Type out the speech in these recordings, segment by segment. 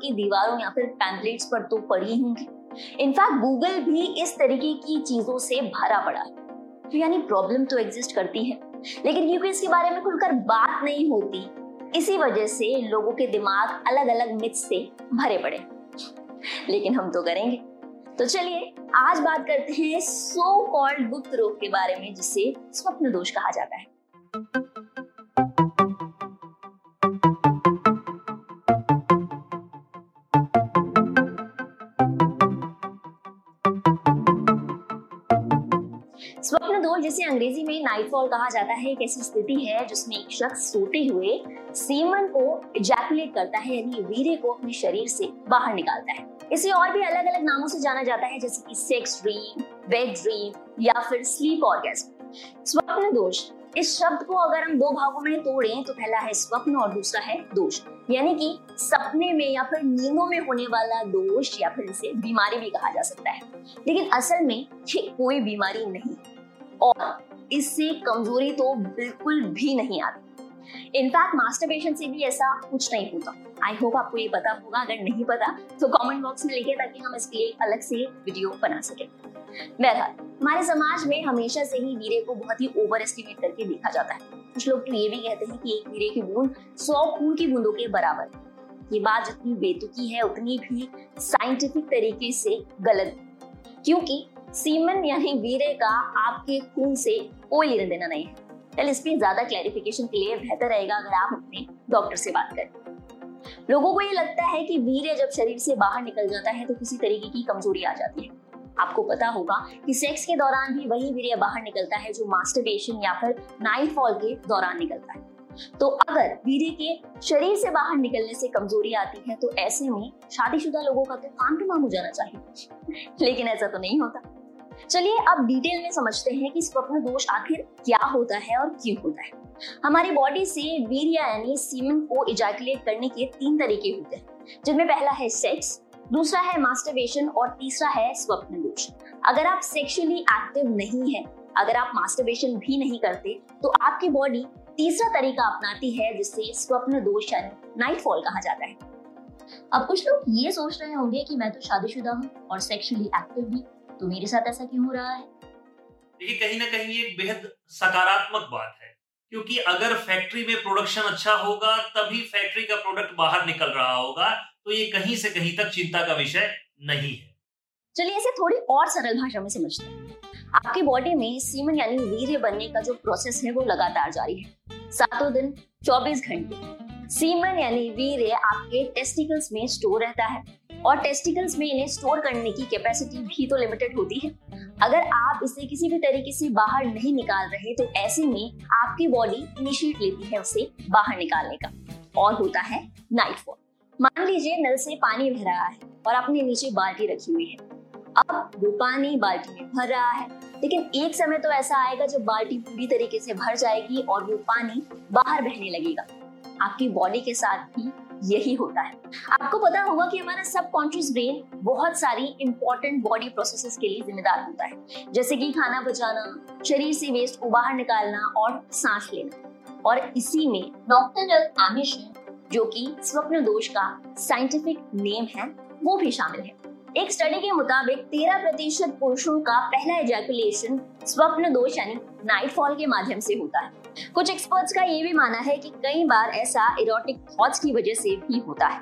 की दीवारों या फिर पैम्पलेट्स पर तो पढ़ी होंगी। इनफैक्ट गूगल भी इस तरीके की चीज़ों से भरा पड़ा है। तो यानी प्रॉब्लम तो एग्जिस्ट करती है। लेकिन क्योंकि इसके बारे में खुलकर बात नहीं होती। इसी वजह से लोगों के दिमाग अलग अलग मिथ से भरे पड़े लेकिन हम तो करेंगे। तो चलिए, आज बात करते हैं सो कॉल्ड गुप्त रोग के बारे में, जिसे स्वप्न दोष कहा जाता है। स्वप्न दोष जिसे अंग्रेज़ी में नाइटफॉल कहा जाता है, एक ऐसी स्थिति है जिसमें एक शख्स सोते हुए सीमन को इजैकुलेट करता है, यानी वीर्य को अपने शरीर से बाहर निकालता है। इसे और भी अलग अलग नामों से जाना जाता है, जैसे कि सेक्स ड्रीम बेड ड्रीम या फिर स्लीप ऑर्गेज्म स्वप्न दोष, इस शब्द को अगर हम दो भागों में तोड़ें तो पहला है स्वप्न और दूसरा है दोष। यानी कि सपने में या फिर नींदों में होने वाला दोष या फिर इसे बीमारी भी कहा जा सकता है। लेकिन असल में ये कोई बीमारी नहीं और इससे कमज़ोरी तो बिल्कुल भी नहीं आती। इनफैक्ट मास्टरबेशन से भी ऐसा कुछ नहीं होता। आई होप आपको ये पता होगा, अगर नहीं पता तो कमेंट बॉक्स में लिखिए ताकि हम इसके लिए अलग से वीडियो बना सके। बहरहाल, हमारे समाज में हमेशा से ही वीरे को बहुत ही ओवर एस्टिमेट करके देखा जाता है। कुछ लोग तो ये भी कहते हैं कि एक वीरे की बूंद सौ खून की बूंदों के बराबर ये बात जितनी बेतुकी है, उतनी भी साइंटिफिक तरीके से गलत क्योंकि सीमन यानी वीरे का आपके खून से कोई लेना देना नहीं है। पर ज़्यादा क्लैरिफिकेशन के लिए बेहतर रहेगा अगर आप अपने डॉक्टर से बात करें। लोगों को ये लगता है कि वीर्य जब शरीर से बाहर निकल जाता है तो किसी तरीके की कमज़ोरी आ जाती है। आपको पता होगा कि सेक्स के दौरान भी वही वीर्य बाहर निकलता है जो मास्टरबेशन या फिर नाइट फॉल के दौरान निकलता है। तो अगर वीर्य के शरीर से बाहर निकलने से कमज़ोरी आती है तो ऐसे में शादीशुदा लोगों का तो काम तमाम हो जाना चाहिए। लेकिन ऐसा तो नहीं होता। चलिए अब डिटेल में समझते हैं कि स्वप्न दोष आखिर क्या होता है और क्यों होता है। हमारी बॉडी से वीर्य यानी सीमन को इजैकुलेट करने के तीन तरीके होते हैं। जिनमें पहला है सेक्स दूसरा है मास्टरबेशन और तीसरा है स्वप्न दोष। अगर आप सेक्सुअली एक्टिव नहीं है, अगर आप मास्टरबेशन भी नहीं करते तो आपकी बॉडी तीसरा तरीका अपनाती है, जिसे स्वप्न दोष यानी नाइटफॉल कहा जाता है। अब कुछ लोग ये सोच रहे होंगे कि मैं तो शादीशुदा हूँ और सेक्सुअली एक्टिव भी। तो मेरे साथ ऐसा क्यों हो रहा है? देखिए कहीं ना कहीं ये एक बेहद सकारात्मक बात है क्योंकि अगर फैक्ट्री में प्रोडक्शन अच्छा होगा तभी फैक्ट्री का प्रोडक्ट बाहर निकल रहा होगा तो ये कहीं से कहीं तक चिंता का विषय नहीं है। चलिए इसे थोड़ी और सरल भाषा में समझते हैं। आपकी बॉडी में सीमन यानी वीर्य बनने का जो प्रोसेस है वो लगातार जारी है। सातों दिन 24 घंटे। सीमन यानी वीर्य आपके टेस्टिकल्स में स्टोर रहता है। और टेस्टिकल्स में इन्हें स्टोर करने की कैपेसिटी भी तो लिमिटेड होती है। अगर आप इसे किसी भी तरीके से बाहर नहीं निकाल रहे तो ऐसे में आपकी बॉडी इनिशिएट लेती है उसे बाहर निकालने का। और होता है नाइटफॉल मान लीजिए नल से पानी बह रहा है और आपने नीचे बाल्टी रखी हुई है। अब वो पानी बाल्टी में भर रहा है, लेकिन एक समय तो ऐसा आएगा जब बाल्टी पूरी तरीके से भर जाएगी और वो पानी बाहर बहने लगेगा। आपकी बॉडी के साथ भी यही होता है। आपको पता होगा कि हमारा सब कॉन्शियस ब्रेन बहुत सारी इंपॉर्टेंट बॉडी प्रोसेसेस के लिए जिम्मेदार होता है। जैसे कि खाना बचाना शरीर से वेस्ट को बाहर निकालना और सांस लेना। और इसी में नॉक्टर्नल एमिशन जो कि स्वप्न दोष का साइंटिफिक नेम है, वो भी शामिल है। एक स्टडी के मुताबिक 13 प्रतिशत पुरुषों का पहला एजैकुलेशन स्वप्न दोष यानी नाइटफॉल के माध्यम से होता है। कुछ एक्सपर्ट्स का ये भी मानना है कि कई बार ऐसा इरोटिक थॉट्स की वजह से भी होता है।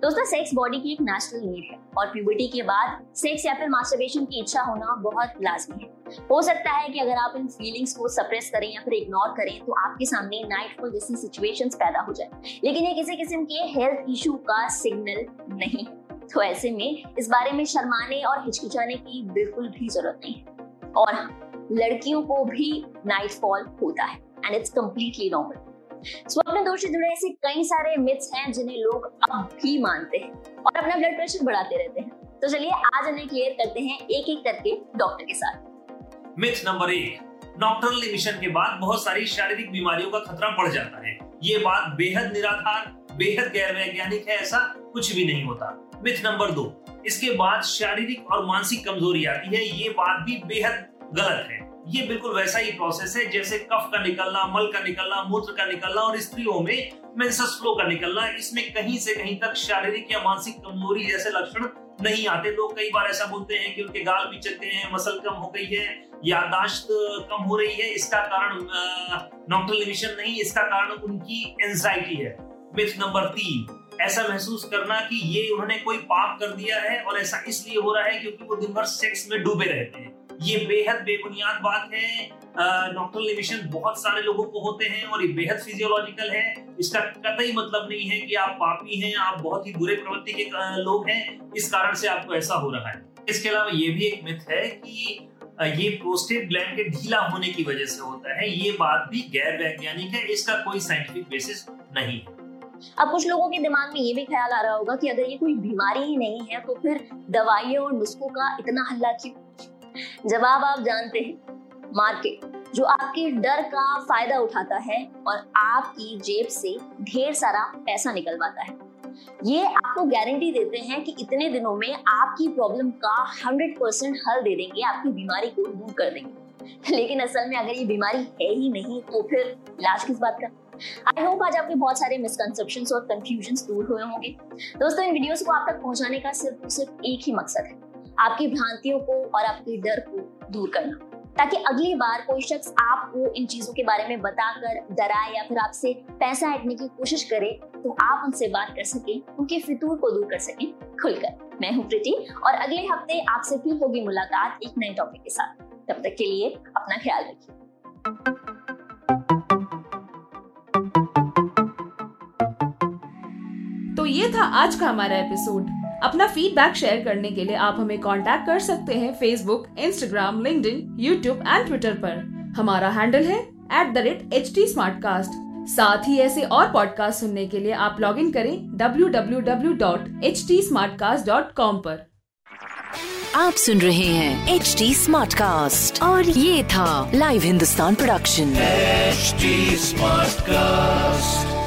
दोस्तों सेक्स बॉडी की एक नेचुरल नीड है और प्यूबर्टी के बाद सेक्स या फिर मास्टरबेशन की इच्छा होना बहुत लाजमी है। हो सकता है कि अगर आप इन फीलिंग्स को सप्रेस करें या फिर इग्नोर करें तो आपके सामने नाइटफॉल जैसी सिचुएशंस पैदा हो जाए। लेकिन ये किसी किस्म के हेल्थ इशू का सिग्नल नहीं तो ऐसे में इस बारे में शर्माने और हिचकिचाने की बिल्कुल भी ज़रूरत नहीं है। और लड़कियों को भी नाइट फॉल होता है एंड इट्स कम्प्लीटली नॉर्मल स्वप्न दोष से जुड़े ऐसे कई सारे मिथ्स हैं जिन्हें लोग अब भी मानते हैं और अपना ब्लड प्रेशर बढ़ाते रहते हैं। तो चलिए आज इन्हें क्लियर करते हैं एक एक करके डॉक्टर के साथ। मिथ नंबर एक नॉक्टर्नल इमिशन के बाद बहुत सारी शारीरिक बीमारियों का खतरा बढ़ जाता है। ये बात बेहद निराधार, बेहद गैर वैज्ञानिक है, ऐसा कुछ भी नहीं होता। मिथ नंबर दो। इसके बाद शारीरिक और मानसिक कमज़ोरी आती है। ये बात भी बेहद गलत है। ये बिल्कुल वैसा ही प्रोसेस है, जैसे कफ का निकलना, मल का निकलना, मूत्र का निकलना और स्त्रियों में मेंसेस फ्लो का निकलना। इसमें कहीं से कहीं तक शारीरिक या मानसिक कमज़ोरी जैसे लक्षण नहीं आते। लोग कई बार ऐसा बोलते हैं कि उनके गाल पिचकते हैं, मसल कम हो गई है यादाश्त कम हो रही है। इसका कारण नॉक्टल नहीं, इसका कारण उनकी एंजाइटी है। मिथ नंबर तीन ऐसा महसूस करना कि ये उन्होंने कोई पाप कर दिया है और ऐसा इसलिए हो रहा है क्योंकि वो दिन भर सेक्स में डूबे रहते हैं। ये बेहद बेबुनियाद बात है। नॉक्टल लिमिशन बहुत सारे लोगों को होते हैं और ये बेहद फिजियोलॉजिकल है। इसका कतई मतलब नहीं है कि आप पापी हैं, आप बहुत ही बुरे प्रवृत्ति के लोग हैं। इस कारण से आपको ऐसा हो रहा है। इसके अलावा ये भी एक मिथ है कि ये प्रोस्टेट ग्लैंड के ढीला होने की वजह से होता है। ये बात भी गैर वैज्ञानिक है। इसका कोई साइंटिफिक बेसिस नहीं है। अब कुछ लोगों के दिमाग में ये भी ख्याल आ रहा होगा कि अगर ये कोई बीमारी ही नहीं है तो फिर दवाइयों और नुस्खों का इतना हल्ला क्यों? जवाब आप जानते हैं, मार्केट, जो आपके डर का फ़ायदा उठाता है और आपकी जेब से ढेर सारा पैसा निकलवाता है। ये आपको गारंटी देते हैं कि इतने दिनों में आपकी प्रॉब्लम का 100 परसेंट हल दे देंगे, आपकी बीमारी को दूर कर देंगे। लेकिन असल में अगर ये बीमारी है ही नहीं तो फिर इलाज किस बात का? आई होप आज आपके बहुत सारे मिसकंसेप्शन और कंफ्यूजन दूर हुए होंगे। दोस्तों, इन वीडियोस को आप तक पहुँचाने का सिर्फ़ सिर्फ़ एक ही मकसद है, आपकी भ्रांतियों को और आपके डर को दूर करना। ताकि अगली बार कोई शख्स आपको इन चीज़ों के बारे में बताकर डराए या फिर आपसे पैसा हटने की कोशिश करे तो आप उनसे बात कर सके, उनके फितूर को दूर कर सके खुलकर। मैं हूँ प्रीति और अगले हफ़्ते आपसे फिर होगी मुलाकात एक नए टॉपिक के साथ। तब तक के लिए अपना ख्याल रखिए। ये था आज का हमारा एपिसोड अपना फीडबैक शेयर करने के लिए आप हमें कांटेक्ट कर सकते हैं Facebook Instagram link YouTube and Twitter पर। हमारा हैंडल है at the rate H T साथ ही ऐसे और पॉडकास्ट सुनने के लिए आप लॉग इन करें W W W dot www.htsmartcast.com पर। आप सुन रहे हैं एच टी और ये था live Hindustan production smart cast